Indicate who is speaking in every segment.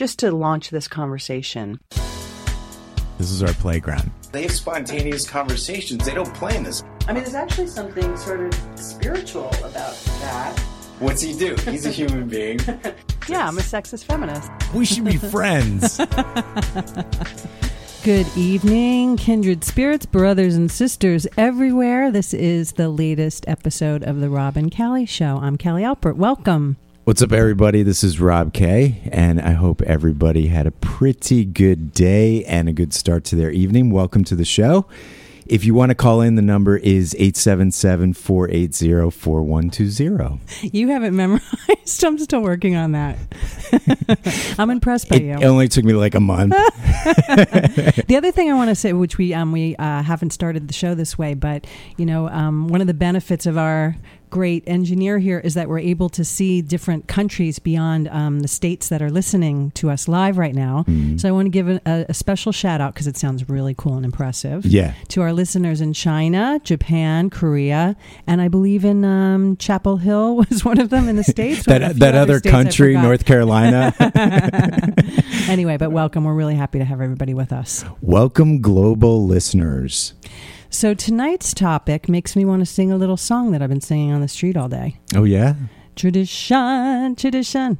Speaker 1: just to launch this conversation.
Speaker 2: This is our playground.
Speaker 3: They have spontaneous conversations. They don't plan this.
Speaker 1: I mean, there's actually something sort of spiritual about that.
Speaker 3: What's he do? He's a human being.
Speaker 1: Yeah, I'm a sexist feminist.
Speaker 2: We should be friends.
Speaker 4: Good evening, kindred spirits, brothers and sisters everywhere. This is the latest episode of the Rob and Callie Show. I'm Callie Alpert. Welcome.
Speaker 2: What's up, everybody? This is Rob K, and I hope everybody had a pretty good day and a good start to their evening. Welcome to the show. If you want to call in, the number is 877 480 4120.
Speaker 4: You have it memorized. I'm still working on that. I'm impressed by you.
Speaker 2: It only took me like a month.
Speaker 4: the other thing I want to say, which we um, we uh, haven't started the show this way, but you know, um, one of the benefits of our great engineer here is that we're able to see different countries beyond um, the states that are listening to us live right now.
Speaker 2: Mm-hmm.
Speaker 4: So I want to give a, a special shout out because it sounds really cool and impressive.
Speaker 2: Yeah.
Speaker 4: To our listeners in China, Japan, Korea, and I believe in um, Chapel Hill was one of them in the states.
Speaker 2: that that other
Speaker 4: I
Speaker 2: country. North Carolina.
Speaker 4: anyway, but welcome. We're really happy to have everybody with us.
Speaker 2: Welcome, global listeners.
Speaker 4: So tonight's topic makes me want to sing a little song that I've been singing on the street all day.
Speaker 2: Oh, yeah?
Speaker 4: Tradition, tradition,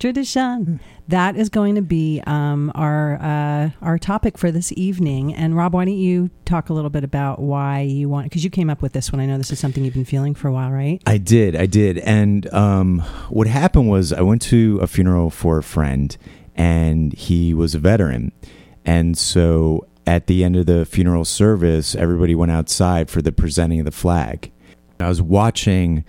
Speaker 4: tradition. That is going to be um, our uh, our topic for this evening. And Rob, why don't you talk a little bit about why you want? Because you came up with this one. I know this is something you've been feeling for a while, right?
Speaker 2: I did, I did. And um, what happened was I went to a funeral for a friend, and he was a veteran. And so at the end of the funeral service, everybody went outside for the presenting of the flag. I was watching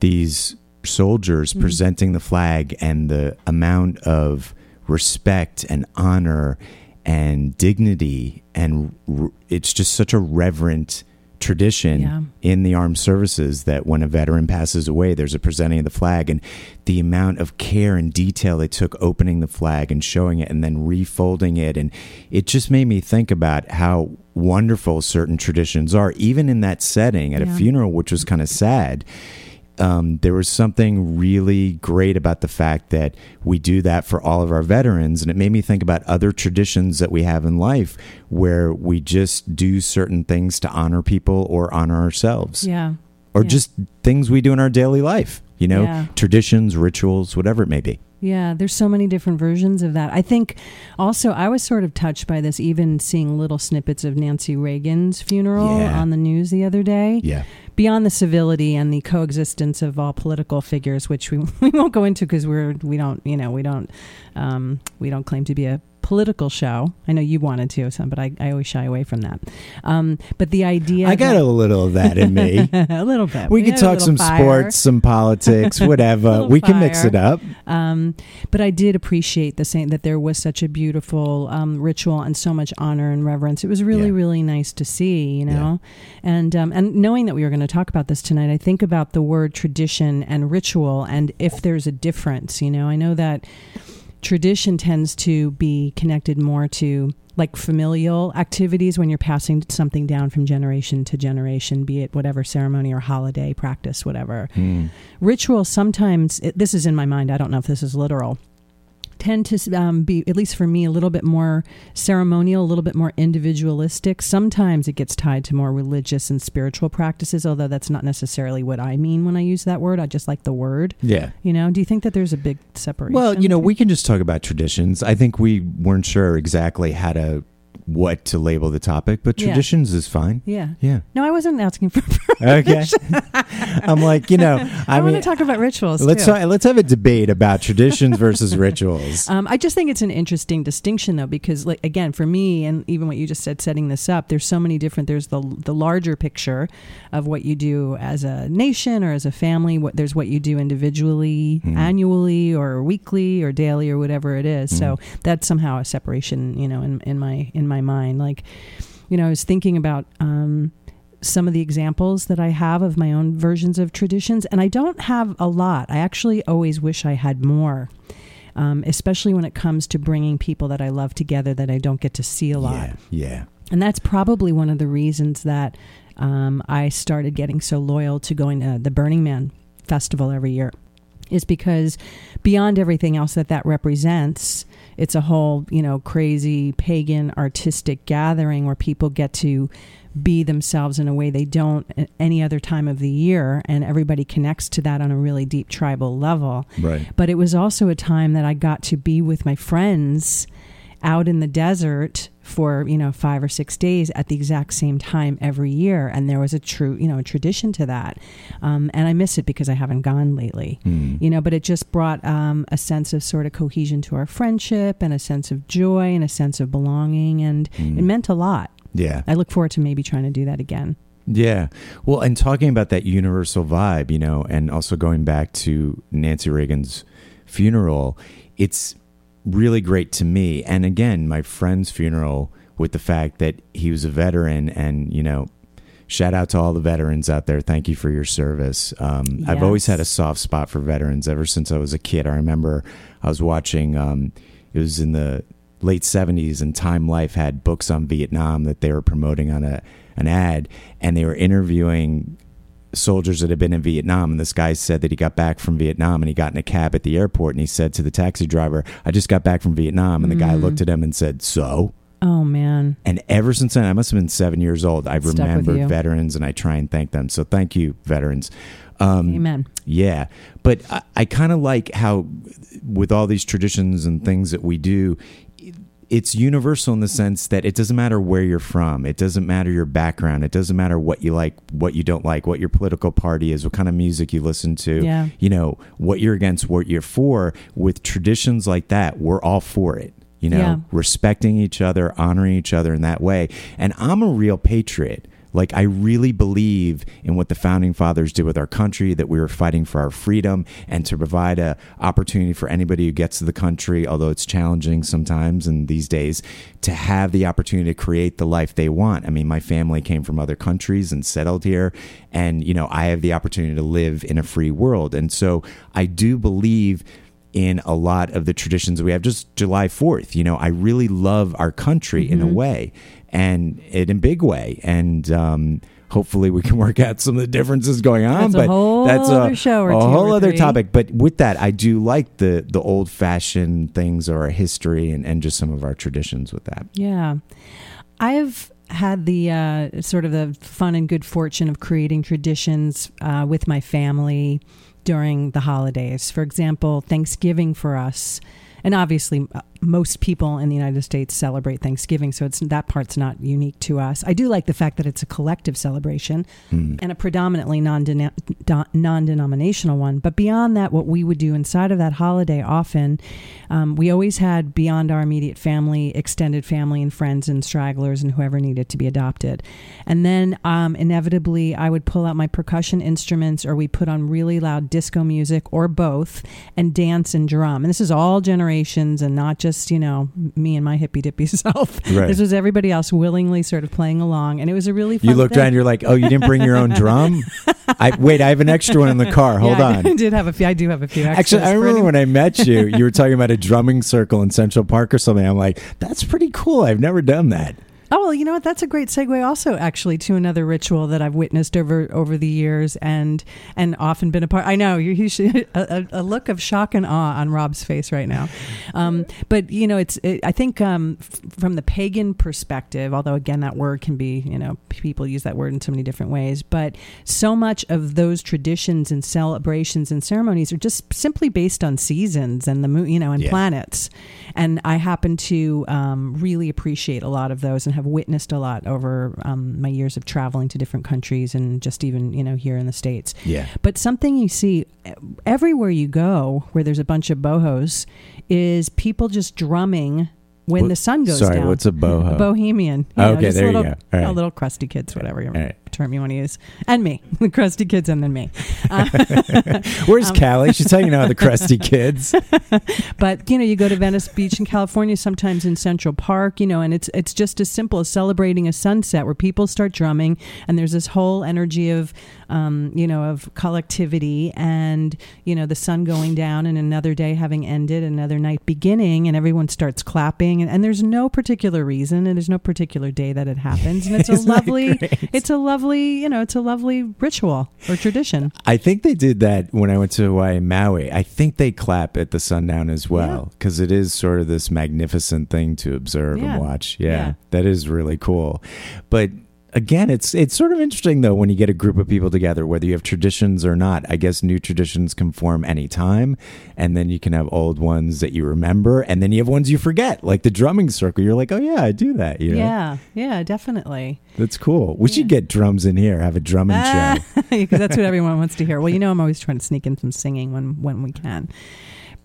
Speaker 2: these soldiers mm-hmm. presenting the flag and the amount of respect and honor and dignity and r- it's just such a reverent tradition
Speaker 4: Yeah.
Speaker 2: in the armed services that when a veteran passes away there's a presenting of the flag and the amount of care and detail they took opening the flag and showing it and then refolding it and it just made me think about how wonderful certain traditions are even in that setting at
Speaker 4: Yeah.
Speaker 2: a funeral which was kind of sad um, there was something really great about the fact that we do that for all of our veterans. And it made me think about other traditions that we have in life where we just do certain things to honor people or honor ourselves
Speaker 4: Yeah.
Speaker 2: or
Speaker 4: Yeah.
Speaker 2: just things we do in our daily life, you know,
Speaker 4: Yeah.
Speaker 2: traditions, rituals, whatever it may be.
Speaker 4: Yeah, there's so many different versions of that. I think also I was sort of touched by this, even seeing little snippets of Nancy Reagan's funeral
Speaker 2: Yeah.
Speaker 4: on the news the other day.
Speaker 2: Yeah.
Speaker 4: Beyond the civility and the coexistence of all political figures, which we, we won't go into because we're we don't you know we don't um, we don't claim to be a political show. I know you wanted to, some, but I, I always shy away from that. Um, but the idea,
Speaker 2: I got a little of that in me.
Speaker 4: a little bit.
Speaker 2: We could talk some
Speaker 4: fire.
Speaker 2: sports, some politics, whatever. We can mix it up.
Speaker 4: Um, but I did appreciate the same that there was such a beautiful um, ritual and so much honor and reverence. It was really,
Speaker 2: Yeah.
Speaker 4: really nice to see, you know. And um, and knowing that we were going to talk about this tonight, I think about the word tradition and ritual, and if there's a difference. You know, I know that tradition tends to be connected more to like familial activities when you're passing something down from generation to generation, be it whatever ceremony or holiday practice, whatever
Speaker 2: Hmm.
Speaker 4: rituals sometimes it, this is in my mind i don't know if this is literal tend to um, be at least for me a little bit more ceremonial a little bit more individualistic. Sometimes it gets tied to more religious and spiritual practices although that's not necessarily what i mean when i use that word. I just like the word.
Speaker 2: Yeah.
Speaker 4: you know do you think that there's a big separation?
Speaker 2: Well, you know, we can just talk about traditions. I think we weren't sure exactly how to what to label the topic, but
Speaker 4: Yeah.
Speaker 2: traditions is fine.
Speaker 4: yeah
Speaker 2: Yeah.
Speaker 4: no i wasn't asking for
Speaker 2: Okay. I'm like, you know, I,
Speaker 4: i, want to talk about rituals
Speaker 2: let's
Speaker 4: too.
Speaker 2: talk, let's have a debate about traditions versus rituals.
Speaker 4: Um, I just think it's an interesting distinction, though, because, like, again, for me, and even what you just said, setting this up, there's so many different. There's the the larger picture of what you do as a nation or as a family. What there's what you do individually, annually, or weekly, or daily, or whatever it is. So that's somehow a separation, you know, in in my in my mind. Like, you know, I was thinking about. Um, some of the examples that I have of my own versions of traditions, and I don't have a lot. I actually always wish I had more um, especially when it comes to bringing people that I love together that I don't get to see a lot.
Speaker 2: Yeah. Yeah.
Speaker 4: And that's probably one of the reasons that um, I started getting so loyal to going to the Burning Man festival every year, is because beyond everything else that that represents, it's a whole you know crazy pagan artistic gathering where people get to be themselves in a way they don't at any other time of the year and everybody connects to that on a really deep tribal level
Speaker 2: Right.
Speaker 4: but it was also a time that I got to be with my friends out in the desert for you know five or six days at the exact same time every year and there was a true you know a tradition to that um, and i miss it because i haven't gone lately
Speaker 2: Hmm.
Speaker 4: you know but it just brought um, a sense of sort of cohesion to our friendship and a sense of joy and a sense of belonging and
Speaker 2: Hmm.
Speaker 4: it meant a lot
Speaker 2: Yeah.
Speaker 4: i look forward to maybe trying to do that again
Speaker 2: Yeah. Well, and talking about that universal vibe, you know, and also going back to Nancy Reagan's funeral, it's really great to me. And again, my friend's funeral with the fact that he was a veteran and, you know, shout out to all the veterans out there. Thank you for your service. Um, I've always had a soft spot for veterans ever since I was a kid. I remember I was watching, um, it was in the late 70s and Time Life had books on Vietnam that they were promoting on a an ad and they were interviewing soldiers that had been in Vietnam and this guy said that he got back from Vietnam and he got in a cab at the airport and he said to the taxi driver, "I just got back from Vietnam." And the guy looked at him and said, "So?"
Speaker 4: oh man
Speaker 2: And ever since then, I must have been seven years old. I've
Speaker 4: Stuck
Speaker 2: remembered veterans and I try and thank them. So thank you, veterans. Um,
Speaker 4: amen
Speaker 2: yeah, but I, I kind of like how, with all these traditions and things that we do, it's universal in the sense that it doesn't matter where you're from, it doesn't matter your background, it doesn't matter what you like, what you don't like, what your political party is, what kind of music you listen to,
Speaker 4: Yeah.
Speaker 2: you know, what you're against, what you're for. With traditions like that, we're all for it. You know,
Speaker 4: Yeah.
Speaker 2: respecting each other, honoring each other in that way. And I'm a real patriot. Like, I really believe in what the founding fathers did with our country, that we were fighting for our freedom and to provide a opportunity for anybody who gets to the country, although it's challenging sometimes in these days, to have the opportunity to create the life they want. I mean, my family came from other countries and settled here. And, you know, I have the opportunity to live in a free world. And so I do believe in a lot of the traditions we have. Just July 4th, you know, I really love our country in a mm-hmm. way and it in a big way. And, um, hopefully we can work out some of the differences going on,
Speaker 4: That's a
Speaker 2: but
Speaker 4: whole
Speaker 2: that's a,
Speaker 4: other show or
Speaker 2: a whole
Speaker 4: or
Speaker 2: other topic. But with that, I do like the, the old fashioned things or our history and, and just some of our traditions with that.
Speaker 4: Yeah. I've had the uh, sort of the fun and good fortune of creating traditions uh, with my family during the holidays. For example, Thanksgiving for us, and obviously uh, most people in the United States celebrate Thanksgiving, so it's that part's not unique to us. I do like the fact that it's a collective celebration and a predominantly non non-denominational one. But beyond that, what we would do inside of that holiday often, um, we always had beyond our immediate family, extended family and friends and stragglers and whoever needed to be adopted. And then um, inevitably, I would pull out my percussion instruments or we put on really loud disco music or both and dance and drum. And this is all generations and not just, you know, me and my hippy dippy self.
Speaker 2: Right.
Speaker 4: This was everybody else willingly sort of playing along. And it was a really fun
Speaker 2: You looked
Speaker 4: thing.
Speaker 2: around, you're like, oh, you didn't bring your own drum? I Wait, I have an extra one in the car. Hold
Speaker 4: yeah,
Speaker 2: on.
Speaker 4: I did have a few. I do have a few.
Speaker 2: Actually, I remember when I met you, you were talking about a drumming circle in Central Park or something. I'm like, that's pretty cool. I've never done that.
Speaker 4: Oh well, you know what? That's a great segue, also, actually, to another ritual that I've witnessed over over the years, and and often been a part. I know you, should a, a a look of shock and awe on Rob's face right now, um, but you know, it's it, I think um, f- from the pagan perspective, although again that word can be you know people use that word in so many different ways, but so much of those traditions and celebrations and ceremonies are just simply based on seasons and the moon, you know, and
Speaker 2: Yeah.
Speaker 4: planets, and I happen to um, really appreciate a lot of those and have witnessed a lot over um, my years of traveling to different countries and just even you know here in the states.
Speaker 2: Yeah.
Speaker 4: But something you see everywhere you go, where there's a bunch of bohos, is people just drumming when
Speaker 2: What-
Speaker 4: the sun goes
Speaker 2: Sorry,
Speaker 4: down.
Speaker 2: Sorry, what's a boho?
Speaker 4: A bohemian. You
Speaker 2: Okay,
Speaker 4: just
Speaker 2: there you
Speaker 4: little,
Speaker 2: go. All right.
Speaker 4: A little crusty kids, whatever
Speaker 2: All right.
Speaker 4: Term you want to use, and me, the crusty kids, and then me. Uh,
Speaker 2: Where's
Speaker 4: Um,
Speaker 2: Callie? She's hanging out with the crusty kids.
Speaker 4: but you know, you go to Venice Beach in California, sometimes in Central Park, you know, and it's it's just as simple as celebrating a sunset where people start drumming, and there's this whole energy of, um, you know, of collectivity, and you know, the sun going down and another day having ended, another night beginning, and everyone starts clapping, and, and there's no particular reason, and there's no particular day that it happens, and it's a lovely, it's a lovely lovely, you know, it's a lovely ritual or tradition.
Speaker 2: I think they did that when I went to Hawaii and Maui. I think they clap at the sundown as well because it is sort of this magnificent thing to observe
Speaker 4: Yeah.
Speaker 2: and watch. Yeah,
Speaker 4: Yeah.
Speaker 2: that is really cool. But again, it's it's sort of interesting though when you get a group of people together, whether you have traditions or not. I guess new traditions can form anytime, and then you can have old ones that you remember, and then you have ones you forget, like the drumming circle. You're like, oh yeah, I do that. You know?
Speaker 4: Yeah, yeah, definitely.
Speaker 2: that's cool. We should get drums in here, have a drumming show.
Speaker 4: because that's what everyone wants to hear. Well, you know, I'm always trying to sneak in some singing when when we can.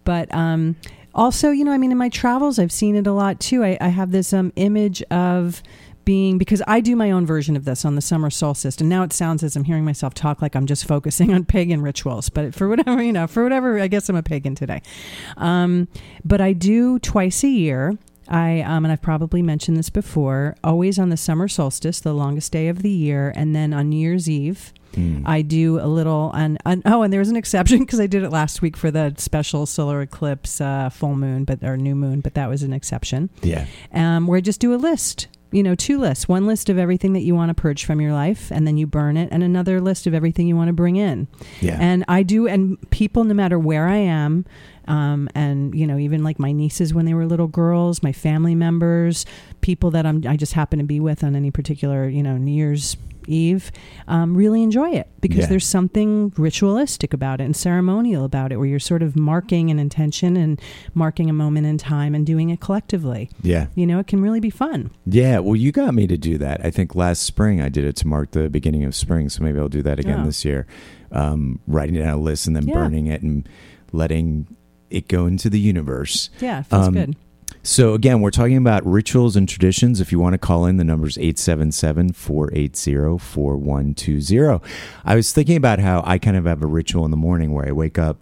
Speaker 4: But um, also, you know, I mean, in my travels, I've seen it a lot too. I, I have this um, image of being because I do my own version of this on the summer solstice, and now it sounds as I'm hearing myself talk like I'm just focusing on pagan rituals. But for whatever you know, for whatever, I guess I'm a pagan today. Um, but I do twice a year. I um, and I've probably mentioned this before. Always on the summer solstice, the longest day of the year, and then on New Year's Eve.
Speaker 2: Hmm.
Speaker 4: I do a little, and, and oh, and there was an exception because I did it last week for the special solar eclipse, uh, full moon, but or new moon, but that was an exception.
Speaker 2: Yeah.
Speaker 4: Um, where I just do a list, you know, two lists. One list of everything that you want to purge from your life, and then you burn it, and another list of everything you want to bring in.
Speaker 2: Yeah.
Speaker 4: And I do, and people, no matter where I am, um, and you know, even like my nieces when they were little girls, my family members, people that I'm, I just happen to be with on any particular, you know, New Year's Eve, um, really enjoy it because
Speaker 2: Yeah.
Speaker 4: there's something ritualistic about it and ceremonial about it, where you're sort of marking an intention and marking a moment in time and doing it collectively.
Speaker 2: yeah.
Speaker 4: You know, it can really be fun.
Speaker 2: Yeah, well, you got me to do that. I think last spring I did it to mark the beginning of spring, so maybe I'll do that again
Speaker 4: Oh.
Speaker 2: this year. Um, writing down a list and then
Speaker 4: Yeah.
Speaker 2: burning it and letting it go into the universe.
Speaker 4: Yeah, it feels
Speaker 2: Um,
Speaker 4: good.
Speaker 2: So again, we're talking about rituals and traditions. If you want to call in, the number's 877-480-4120. I was thinking about how I kind of have a ritual in the morning where I wake up,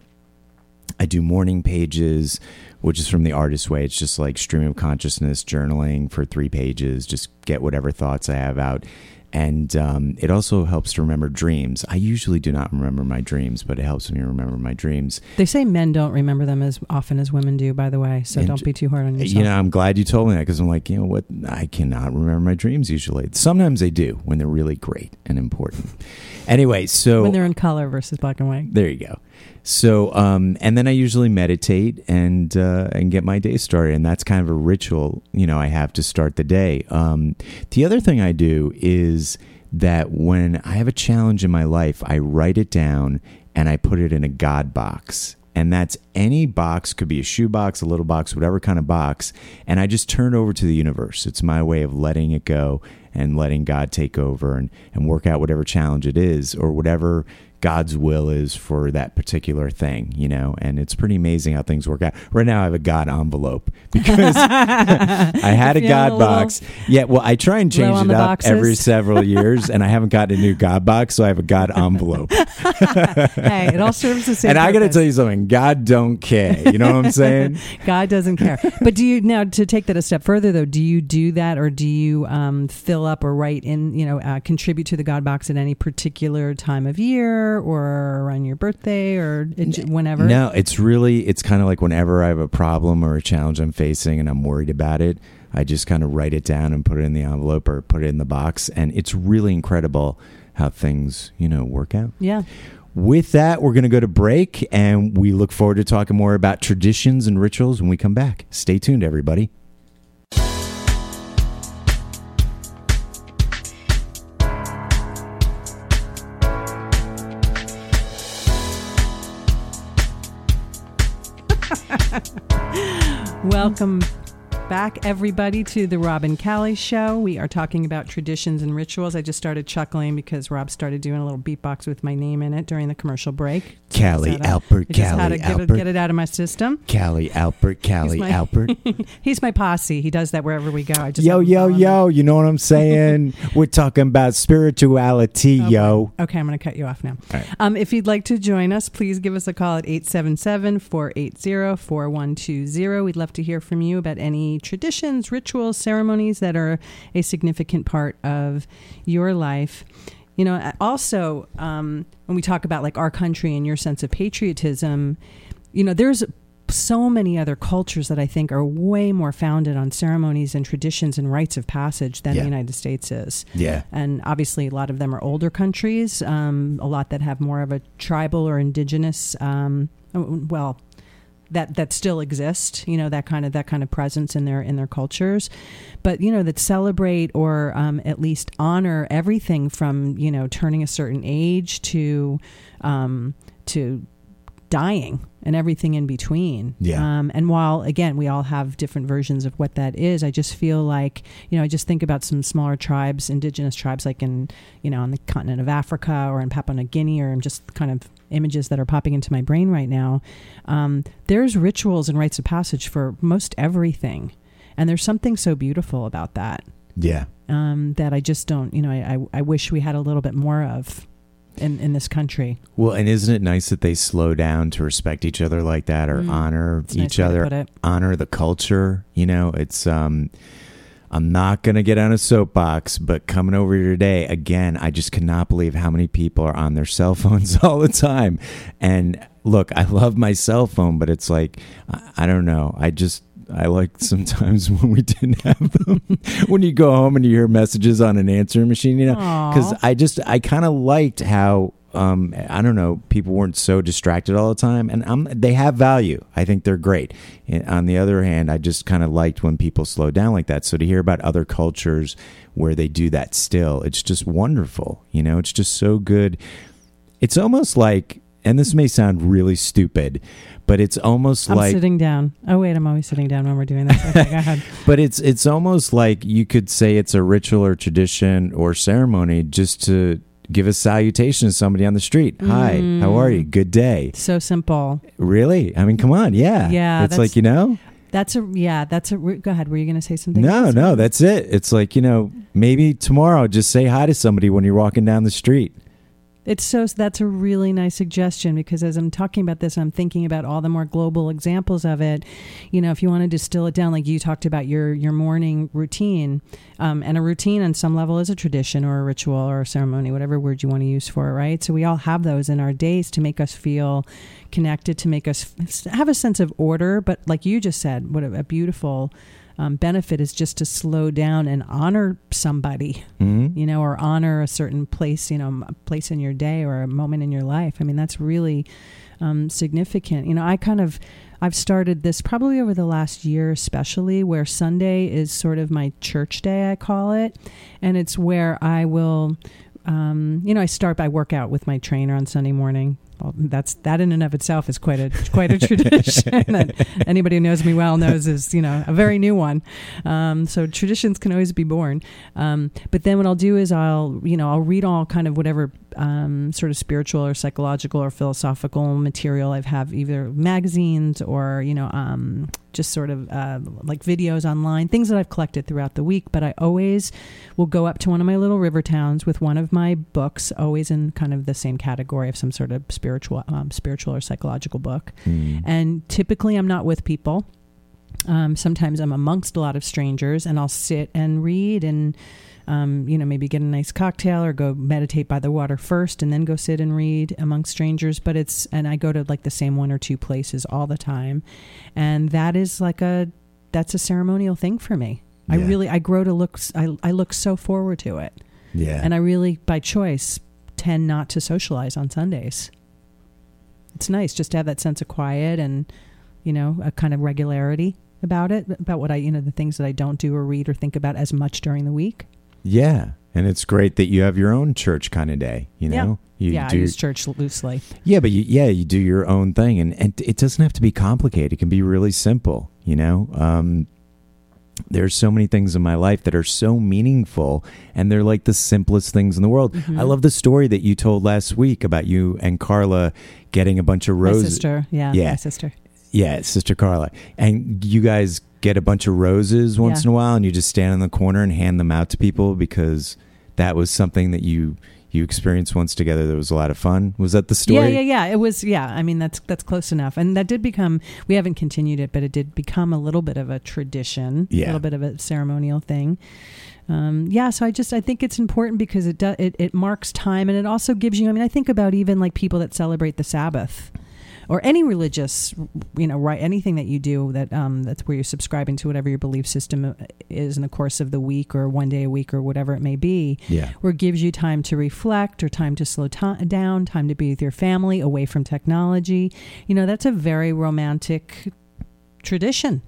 Speaker 2: I do morning pages, which is from the artist way. It's just like stream of consciousness journaling for three pages, just get whatever thoughts I have out. And um, it also helps to remember dreams. I usually do not remember my dreams, but it helps me remember my dreams.
Speaker 4: They say men don't remember them as often as women do, by the way. So
Speaker 2: And-
Speaker 4: don't be too hard on yourself.
Speaker 2: You know, I'm glad you told me that because I'm like, you know what? I cannot remember my dreams usually. Sometimes they do when they're really great and important. Anyway, so
Speaker 4: when they're in color versus black and white.
Speaker 2: there you go. So, um, and then I usually meditate and uh, and get my day started, and that's kind of a ritual, you know, I have to start the day. Um, the other thing I do is that when I have a challenge in my life, I write it down and I put it in a God box. And that's any box, could be a shoe box, a little box, whatever kind of box. And I just turn it over to the universe. It's my way of letting it go and letting God take over and, and work out whatever challenge it is or whatever God's will is for that particular thing, you know, and it's pretty amazing how things work out. Right now, I have a God envelope because I had a God box. Yeah, well, I try and change it up
Speaker 4: boxes.
Speaker 2: every several years, and I haven't gotten a new God box, so I have a God envelope.
Speaker 4: hey, it all serves the same.
Speaker 2: and I got to tell you something God don't care. You know what I'm saying?
Speaker 4: God doesn't care. But do you now to take that a step further though? Do you do that, or do you um, fill up or write in? You know, uh, contribute to the God box at any particular time of year, or on your birthday, or whenever?
Speaker 2: No, it's really it's kind of like whenever I have a problem or a challenge I'm facing and I'm worried about it, I just kind of write it down and put it in the envelope or put it in the box and it's really incredible how things, you know, work out.
Speaker 4: Yeah.
Speaker 2: With that, we're going to go to break and we look forward to talking more about traditions and rituals when we come back. Stay tuned everybody.
Speaker 4: Welcome back, everybody, to the Rob and Callie Show. We are talking about traditions and rituals. I just started chuckling because Rob started doing a little beatbox with my name in it during the commercial break.
Speaker 2: Callie
Speaker 4: Is that a-
Speaker 2: Alpert,
Speaker 4: I just had to
Speaker 2: Callie
Speaker 4: get it, get it out of my system.
Speaker 2: Callie Alpert, Callie
Speaker 4: my-
Speaker 2: Alpert.
Speaker 4: He's my posse. He does that wherever we go. I just
Speaker 2: Yo, yo, yo, you know what I'm saying? We're talking about spirituality,
Speaker 4: Okay.
Speaker 2: yo.
Speaker 4: Okay, I'm going to cut you off now.
Speaker 2: Right.
Speaker 4: Um, if you'd like to join us, please give us a call at 877 480 4120. We'd love to hear from you about any traditions, rituals, ceremonies that are a significant part of your life. You know, also, um, when we talk about like our country and your sense of patriotism, you know, there's so many other cultures that I think are way more founded on ceremonies and traditions and rites of passage than
Speaker 2: Yeah.
Speaker 4: the United States is.
Speaker 2: Yeah.
Speaker 4: And obviously, a lot of them are older countries, um, a lot that have more of a tribal or indigenous, um, well, that that still exist you know that kind of that kind of presence in their in their cultures. But you know that celebrate or um, at least honor everything from you know turning a certain age to um, to dying and everything in between.
Speaker 2: Yeah.
Speaker 4: um, and while again we all have different versions of what that is i just feel like you know i just think about some smaller tribes indigenous tribes like in you know on the continent of africa or in papua new guinea or just kind of images that are popping into my brain right now. Um, there's rituals and rites of passage for most everything. And there's something so beautiful about that.
Speaker 2: Yeah.
Speaker 4: um, that i just don't you know I, I, I wish we had a little bit more of in, in this country
Speaker 2: Well, and isn't it nice that they slow down to respect each other like that or
Speaker 4: Mm.
Speaker 2: honor
Speaker 4: It's a nice
Speaker 2: each other, honor the culture? You know, it's um I'm not going to get on a soapbox, but coming over here today, again, I just cannot believe how many people are on their cell phones all the time. And look, I love my cell phone, but it's like, I, I don't know. I just, I like sometimes when we didn't have them. when you go home and you hear messages on an answering machine, you know, because I just, I kind of liked how um, I don't know, people weren't so distracted all the time, and um, they have value. I think they're great. And on the other hand, I just kind of liked when people slow down like that. So to hear about other cultures where they do that still, it's just wonderful. You know, it's just so good. It's almost like, and this may sound really stupid, but it's almost
Speaker 4: i'm
Speaker 2: like
Speaker 4: sitting down oh wait i'm always sitting down when we're doing this okay go ahead
Speaker 2: but it's it's almost like you could say it's a ritual or tradition or ceremony just to give a salutation to somebody on the street. Hi, how are you? Good day.
Speaker 4: so simple
Speaker 2: Really? I mean, come on. Yeah.
Speaker 4: Yeah,
Speaker 2: It's like, you know?
Speaker 4: That's a yeah. That's a go ahead. Were you going to say something?
Speaker 2: No, no, that's it. It's like, you know, maybe tomorrow just say hi to somebody when you're walking down the street.
Speaker 4: It's so that's a really nice suggestion because as I'm talking about this, I'm thinking about all the more global examples of it. You know, if you want to distill it down, like you talked about your your morning routine, um, and a routine on some level is a tradition or a ritual or a ceremony, whatever word you want to use for it, right? So we all have those in our days to make us feel connected, to make us have a sense of order. But like you just said, what a, a beautiful. Um, benefit is just to slow down and honor somebody
Speaker 2: hmm
Speaker 4: you know, or honor a certain place, you know, a place in your day or a moment in your life. I mean, that's really um, significant. You know, I kind of, I've started this probably over the last year, especially where Sunday is sort of my church day, I call it. And it's where I will, um, you know, I start by workout with my trainer on Sunday morning. Well, that's that in and of itself is quite a quite a tradition that anybody who knows me well knows is you know a very new one. Um, so traditions can always be born. Um, but then what I'll do is I'll you know I'll read all kind of whatever um, sort of spiritual or psychological or philosophical material I've have either magazines or you know um, just sort of uh, like videos online, things that I've collected throughout the week. But I always will go up to one of my little river towns with one of my books, always in kind of the same category of some sort of spiritual, um, spiritual or psychological book.
Speaker 2: Mm.
Speaker 4: And typically, I'm not with people. Um, sometimes I'm amongst a lot of strangers, and I'll sit and read and. Um, you know, maybe get a nice cocktail or go meditate by the water first and then go sit and read among strangers. But it's, and I go to like the same one or two places all the time. And that is like a, that's a ceremonial thing for me. I really, I grow to look, I, I look so forward to it.
Speaker 2: Yeah.
Speaker 4: And I really, by choice, tend not to socialize on Sundays. It's nice just to have that sense of quiet and, you know, a kind of regularity about it, about what I, you know, the things that I don't do or read or think about as much during the week.
Speaker 2: Yeah. And it's great that you have your own church kind of day, you
Speaker 4: Yeah.
Speaker 2: know? You
Speaker 4: yeah,
Speaker 2: do
Speaker 4: I use church loosely.
Speaker 2: Yeah, but you, yeah, you do your own thing, and, and it doesn't have to be complicated. It can be really simple. You know, um, there's so many things in my life that are so meaningful, and they're like the simplest things in the world.
Speaker 4: Mm-hmm.
Speaker 2: I love the story that you told last week about you and Carla getting a bunch of
Speaker 4: My
Speaker 2: roses.
Speaker 4: sister, yeah,
Speaker 2: Yeah.
Speaker 4: my sister.
Speaker 2: Yeah, sister Carla, and you guys get a bunch of roses once
Speaker 4: Yeah.
Speaker 2: in a while, and you just stand in the corner and hand them out to people because that was something that you you experienced once together. That was a lot of fun. Was that the story?
Speaker 4: Yeah, yeah, yeah. It was. Yeah, I mean that's that's close enough, and that did become. We haven't continued it, but it did become a little bit of a tradition, a little bit of a ceremonial thing. Um, yeah, so I just I think it's important because it does it, it marks time, and it also gives you. I mean, I think about even like people that celebrate the Sabbath. Or any religious, you know, right, anything that you do that um, that's where you're subscribing to whatever your belief system uh, is in the course of the week or one day a week or whatever it may be,
Speaker 2: Yeah.
Speaker 4: where it gives you time to reflect or time to slow ti down, time to be with your family, away from technology. You know, that's a very romantic tradition.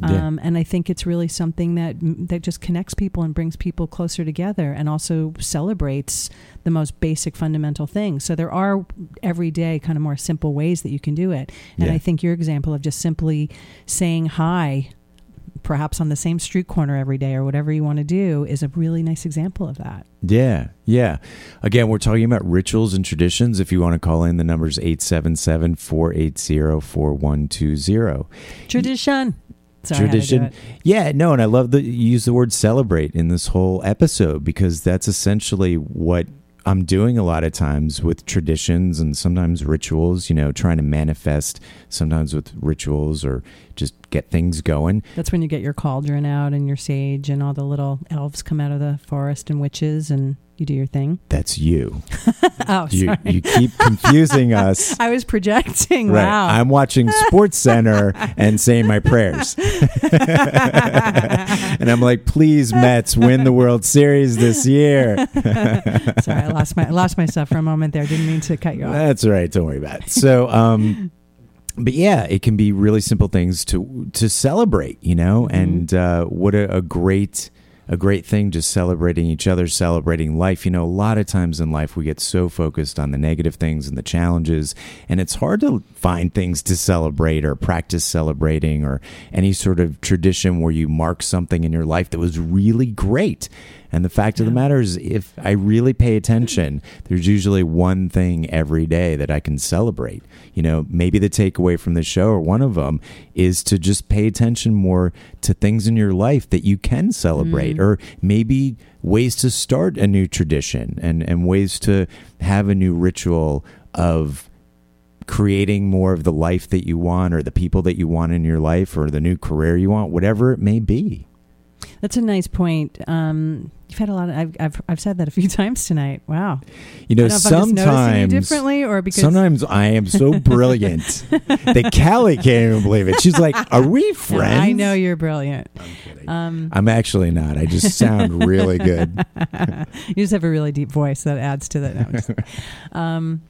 Speaker 2: Yeah.
Speaker 4: Um, and I think it's really something that that just connects people and brings people closer together, and also celebrates the most basic fundamental things. So there are everyday kind of more simple ways that you can do it. And
Speaker 2: Yeah.
Speaker 4: I think your example of just simply saying hi, perhaps on the same street corner every day or whatever you want to do, is a really nice example of that.
Speaker 2: Yeah, yeah. Again, we're talking about rituals and traditions. If you want to call in, the number's 877 480 4120.
Speaker 4: Tradition. Sorry, I had to do
Speaker 2: Tradition. Yeah, no, and I love that you use the word celebrate in this whole episode because that's essentially what I'm doing a lot of times with traditions and sometimes rituals, you know, trying to manifest sometimes with rituals or just get things going.
Speaker 4: That's when you get your cauldron out and your sage, and all the little elves come out of the forest and witches, and you do your thing.
Speaker 2: That's you.
Speaker 4: Oh,
Speaker 2: You,
Speaker 4: sorry.
Speaker 2: you keep confusing us.
Speaker 4: I was projecting.
Speaker 2: Right.
Speaker 4: Wow.
Speaker 2: I'm watching Sports Center and saying my prayers. and I'm like, please, Mets, win the World Series this year.
Speaker 4: Sorry, I lost my I lost myself for a moment there. Didn't mean to cut you off.
Speaker 2: That's right. Don't worry about it. So, um, but yeah, it can be really simple things to to celebrate, you know,
Speaker 4: Mm-hmm.
Speaker 2: and uh, what a, a great a great thing just celebrating each other, celebrating life. You know, a lot of times in life we get so focused on the negative things and the challenges, and it's hard to find things to celebrate or practice celebrating or any sort of tradition where you mark something in your life that was really great. And the fact of the matter is, if I really pay attention, there's usually one thing every day that I can celebrate. You know, maybe the takeaway from the show, or one of them, is to just pay attention more to things in your life that you can celebrate, or maybe ways to start a new tradition and, and ways to have a new ritual of creating more of the life that you want, or the people that you want in your life, or the new career you want, whatever it may be.
Speaker 4: That's a nice point. Um, you've had a lot of. I've, I've I've said that a few times tonight. Wow.
Speaker 2: You know,
Speaker 4: know if I'm just noticing you
Speaker 2: sometimes
Speaker 4: differently or because
Speaker 2: Sometimes I am so brilliant that Callie can't even believe it. She's like, "Are we
Speaker 4: No,
Speaker 2: friends?"
Speaker 4: I know you're brilliant.
Speaker 2: I'm.
Speaker 4: Um,
Speaker 2: I'm actually not. I just sound really good.
Speaker 4: you just have a really deep voice that adds to that. No, just- um,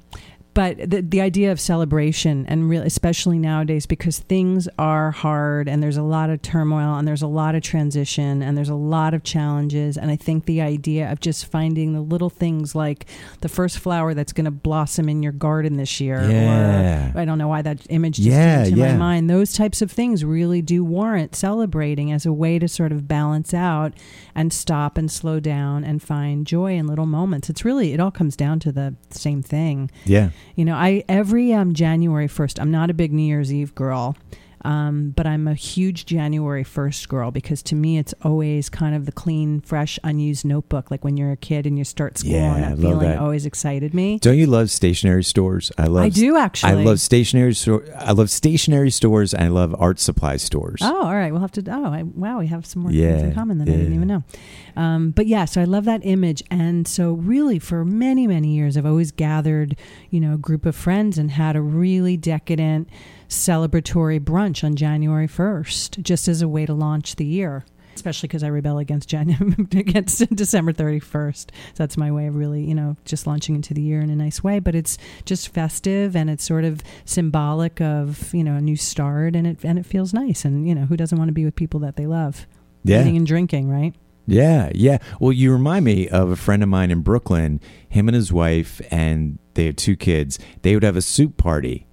Speaker 4: but the the idea of celebration and really, especially nowadays, because things are hard and there's a lot of turmoil and there's a lot of transition and there's a lot of challenges. And I think the idea of just finding the little things like the first flower that's going to blossom in your garden this year,
Speaker 2: Yeah.
Speaker 4: or I don't know why that image just
Speaker 2: Yeah,
Speaker 4: came to
Speaker 2: yeah.
Speaker 4: my mind. Those types of things really do warrant celebrating as a way to sort of balance out and stop and slow down and find joy in little moments. It's really it all comes down to the same thing.
Speaker 2: Yeah.
Speaker 4: You know, I every um, January first. I'm not a big New Year's Eve girl, um, but I'm a huge January first girl because to me it's always kind of the clean, fresh, unused notebook. Like when you're a kid and you start school,
Speaker 2: Yeah,
Speaker 4: and that feeling
Speaker 2: that.
Speaker 4: always excited me.
Speaker 2: Don't you love stationery stores? I love.
Speaker 4: I do actually.
Speaker 2: I love stationery store. I love stationery stores. And I love art supply stores.
Speaker 4: Oh, all right. We'll have to. Oh, I, wow. We have some more
Speaker 2: Yeah,
Speaker 4: things in common that I didn't even know. Um, but yeah, so I love that image, and so really for many many years, I've always gathered, you know, a group of friends and had a really decadent celebratory brunch on January first, just as a way to launch the year. Especially because I rebel against Jan- against December thirty first, so that's my way of really, you know, just launching into the year in a nice way. But it's just festive and it's sort of symbolic of you know a new start, and it and it feels nice. And you know, who doesn't want to be with people that they love,
Speaker 2: yeah.
Speaker 4: eating and drinking, right?
Speaker 2: Yeah, yeah. Well, you remind me of a friend of mine in Brooklyn. Him and his wife, and they have two kids. They would have a soup party.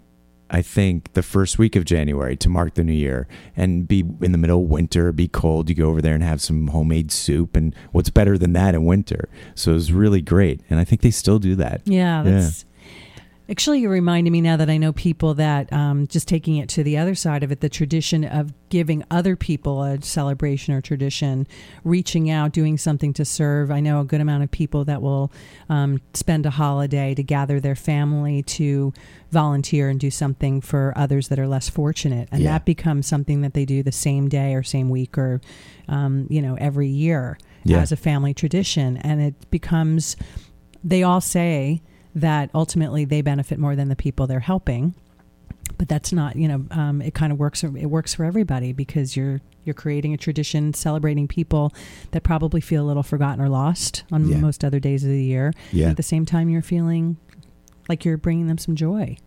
Speaker 2: I think the first week of January to mark the new year and be in the middle of winter, be cold. You go over there and have some homemade soup. And what's better than that in winter? So it was really great. And I think they still do that.
Speaker 4: Yeah,
Speaker 2: Yeah.
Speaker 4: that's actually you're reminding me now that I know people that um, just taking it to the other side of it, the tradition of giving other people a celebration or tradition, reaching out, doing something to serve. I know a good amount of people that will um, spend a holiday to gather their family to volunteer and do something for others that are less fortunate, and
Speaker 2: Yeah.
Speaker 4: that becomes something that they do the same day or same week or um, you know every year
Speaker 2: Yeah.
Speaker 4: as a family tradition, and it becomes. They all say that ultimately they benefit more than the people they're helping. but that's not you know um, it kind of works it works for everybody because you're you're creating a tradition celebrating people that probably feel a little forgotten or lost on
Speaker 2: Yeah.
Speaker 4: most other days of the year
Speaker 2: Yeah.
Speaker 4: at the same time you're feeling like you're bringing them some joy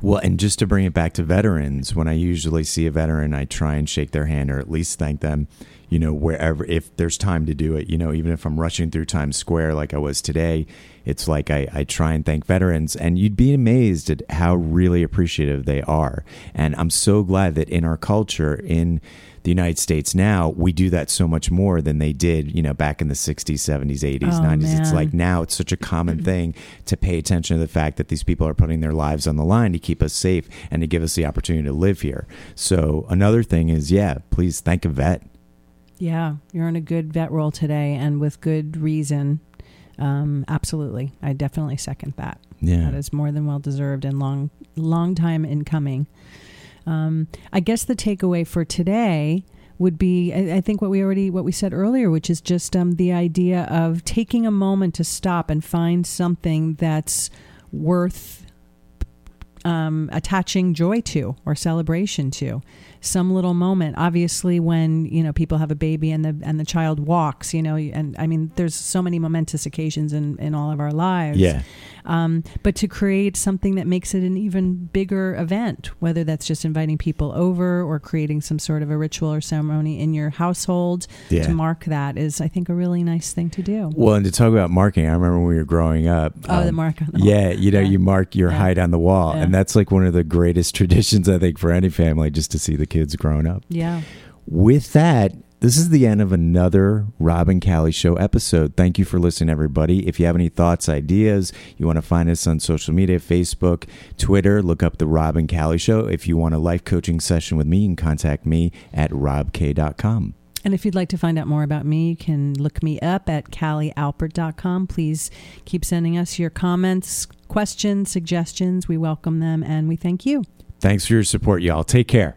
Speaker 2: Well, and just to bring it back to veterans, when I usually see a veteran, I try and shake their hand or at least thank them, you know, wherever, if there's time to do it, you know, even if I'm rushing through Times Square like I was today, it's like I, I try and thank veterans. And you'd be amazed at how really appreciative they are. And I'm so glad that in our culture, in the United States now, we do that so much more than they did, you know, back in the 60s, 70s, 80s,
Speaker 4: Oh,
Speaker 2: 90s. It's like now it's such a common thing to pay attention to the fact that these people are putting their lives on the line to keep us safe and to give us the opportunity to live here. So another thing is, yeah, please thank a vet.
Speaker 4: yeah you're in a good vet role today and with good reason um, absolutely i definitely second that
Speaker 2: Yeah.
Speaker 4: That is more than well deserved and long, long time in coming. Um, I guess the takeaway for today would be, I, I think what we already, what we said earlier, which is just um, the idea of taking a moment to stop and find something that's worth um, attaching joy to or celebration to some little moment obviously when you know people have a baby and the and the child walks you know and i mean there's so many momentous occasions in in all of our lives
Speaker 2: Yeah.
Speaker 4: um, but to create something that makes it an even bigger event, whether that's just inviting people over or creating some sort of a ritual or ceremony in your household
Speaker 2: Yeah.
Speaker 4: to mark that is, I think, a really nice thing to do.
Speaker 2: Well, and to talk about marking, I remember when we were growing up.
Speaker 4: Oh, the
Speaker 2: um,
Speaker 4: mark on the
Speaker 2: Yeah, you know,
Speaker 4: Yeah.
Speaker 2: you mark your
Speaker 4: Yeah.
Speaker 2: height on the wall, and that's like one of the greatest traditions I think for any family, just to see the kids growing up.
Speaker 4: Yeah.
Speaker 2: With that, this is the end of another Rob and Callie Show episode. Thank you for listening, everybody. If you have any thoughts, ideas, you want to find us on social media, Facebook, Twitter, look up the Rob and Callie Show. If you want a life coaching session with me, you can contact me at robk.com.
Speaker 4: And if you'd like to find out more about me, you can look me up at calliealpert.com. Please keep sending us your comments, questions, suggestions. We welcome them and we thank you.
Speaker 2: Thanks for your support, y'all. Take care.